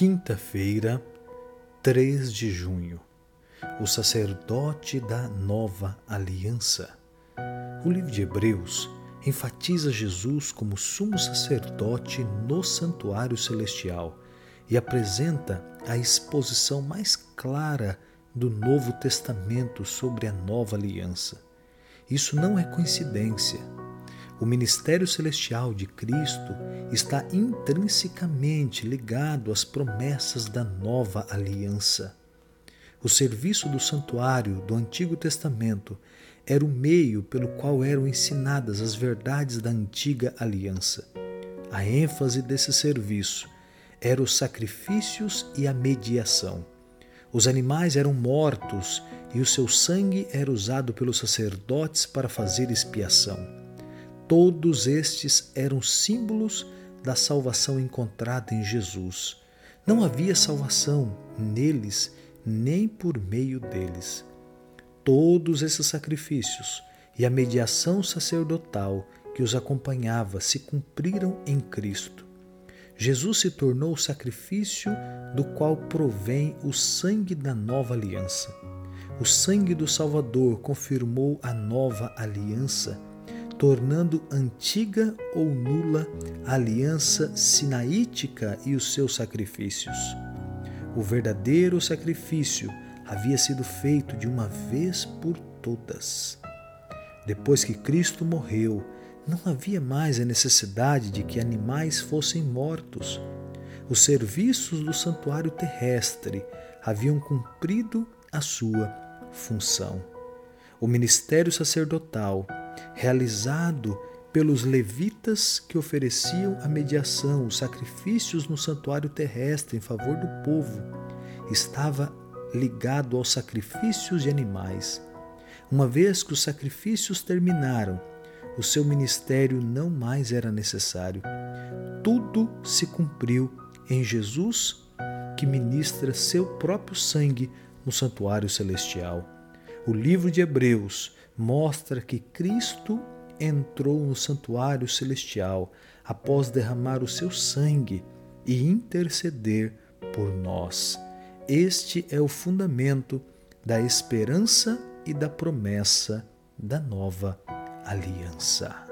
Quinta-feira, 3 de junho. O sacerdote da nova aliança. O livro de Hebreus enfatiza Jesus como sumo sacerdote no santuário celestial e apresenta a exposição mais clara do Novo Testamento sobre a nova aliança. Isso não é coincidência. O ministério celestial de Cristo está intrinsecamente ligado às promessas da nova aliança. O serviço do santuário do Antigo Testamento era o meio pelo qual eram ensinadas as verdades da antiga aliança. A ênfase desse serviço era os sacrifícios e a mediação. Os animais eram mortos e o seu sangue era usado pelos sacerdotes para fazer expiação. Todos estes eram símbolos da salvação encontrada em Jesus. Não havia salvação neles nem por meio deles. Todos esses sacrifícios e a mediação sacerdotal que os acompanhava se cumpriram em Cristo. Jesus se tornou o sacrifício do qual provém o sangue da nova aliança. O sangue do Salvador confirmou a nova aliança tornando antiga ou nula a aliança sinaítica e os seus sacrifícios. O verdadeiro sacrifício havia sido feito de uma vez por todas. Depois que Cristo morreu, não havia mais a necessidade de que animais fossem mortos. Os serviços do santuário terrestre haviam cumprido a sua função. O ministério sacerdotal realizado pelos levitas que ofereciam a mediação, os sacrifícios no santuário terrestre em favor do povo, estava ligado aos sacrifícios de animais. Uma vez que os sacrifícios terminaram, o seu ministério não mais era necessário. Tudo se cumpriu em Jesus, que ministra seu próprio sangue no santuário celestial. O livro de Hebreus mostra que Cristo entrou no santuário celestial após derramar o seu sangue e interceder por nós. Este é o fundamento da esperança e da promessa da nova aliança.